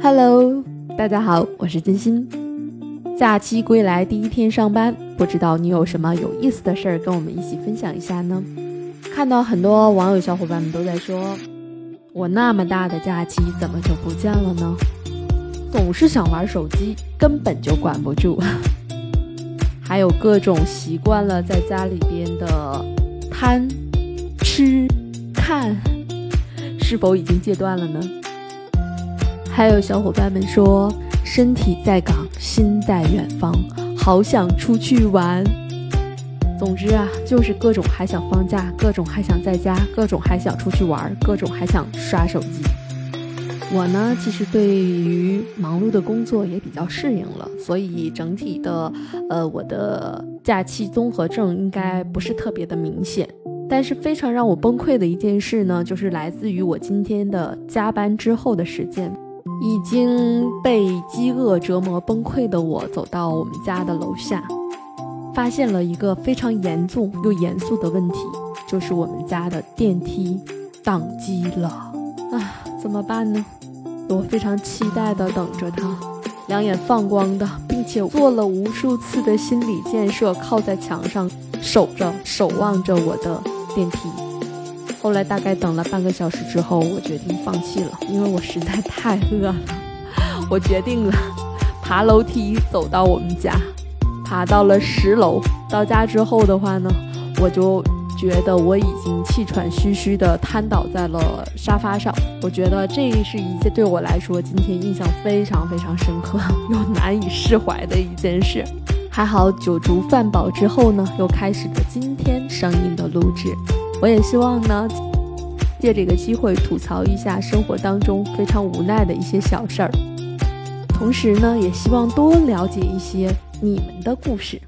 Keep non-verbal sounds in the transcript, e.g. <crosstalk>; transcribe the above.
Hello，大家好，我是金鑫。假期归来第一天上班，不知道你有什么有意思的事儿跟我们一起分享一下呢？看到很多网友小伙伴们都在说，我那么大的假期怎么就不见了呢？总是想玩手机，根本就管不住。<laughs> 还有各种习惯了在家里边的贪、吃、看，是否已经戒断了呢？还有小伙伴们说，身体在港，心在远方，好想出去玩。总之啊，就是各种还想放假，各种还想在家，各种还想出去玩，各种还想刷手机。我呢，其实对于忙碌的工作也比较适应了，所以整体的，呃，我的假期综合症应该不是特别的明显。但是非常让我崩溃的一件事呢，就是来自于我今天的加班之后的时间。已经被饥饿折磨崩溃的我，走到我们家的楼下，发现了一个非常严重又严肃的问题，就是我们家的电梯宕机了啊！怎么办呢？我非常期待的等着它，两眼放光的，并且做了无数次的心理建设，靠在墙上守着、守望着我的电梯。后来大概等了半个小时之后，我决定放弃了，因为我实在太饿了。我决定了，爬楼梯走到我们家，爬到了十楼。到家之后的话呢，我就觉得我已经气喘吁吁地瘫倒在了沙发上。我觉得这是一件对我来说今天印象非常非常深刻 <laughs> 又难以释怀的一件事。还好酒足饭饱之后呢，又开始了今天声音的录制。我也希望呢，借这个机会吐槽一下生活当中非常无奈的一些小事儿，同时呢，也希望多了解一些你们的故事。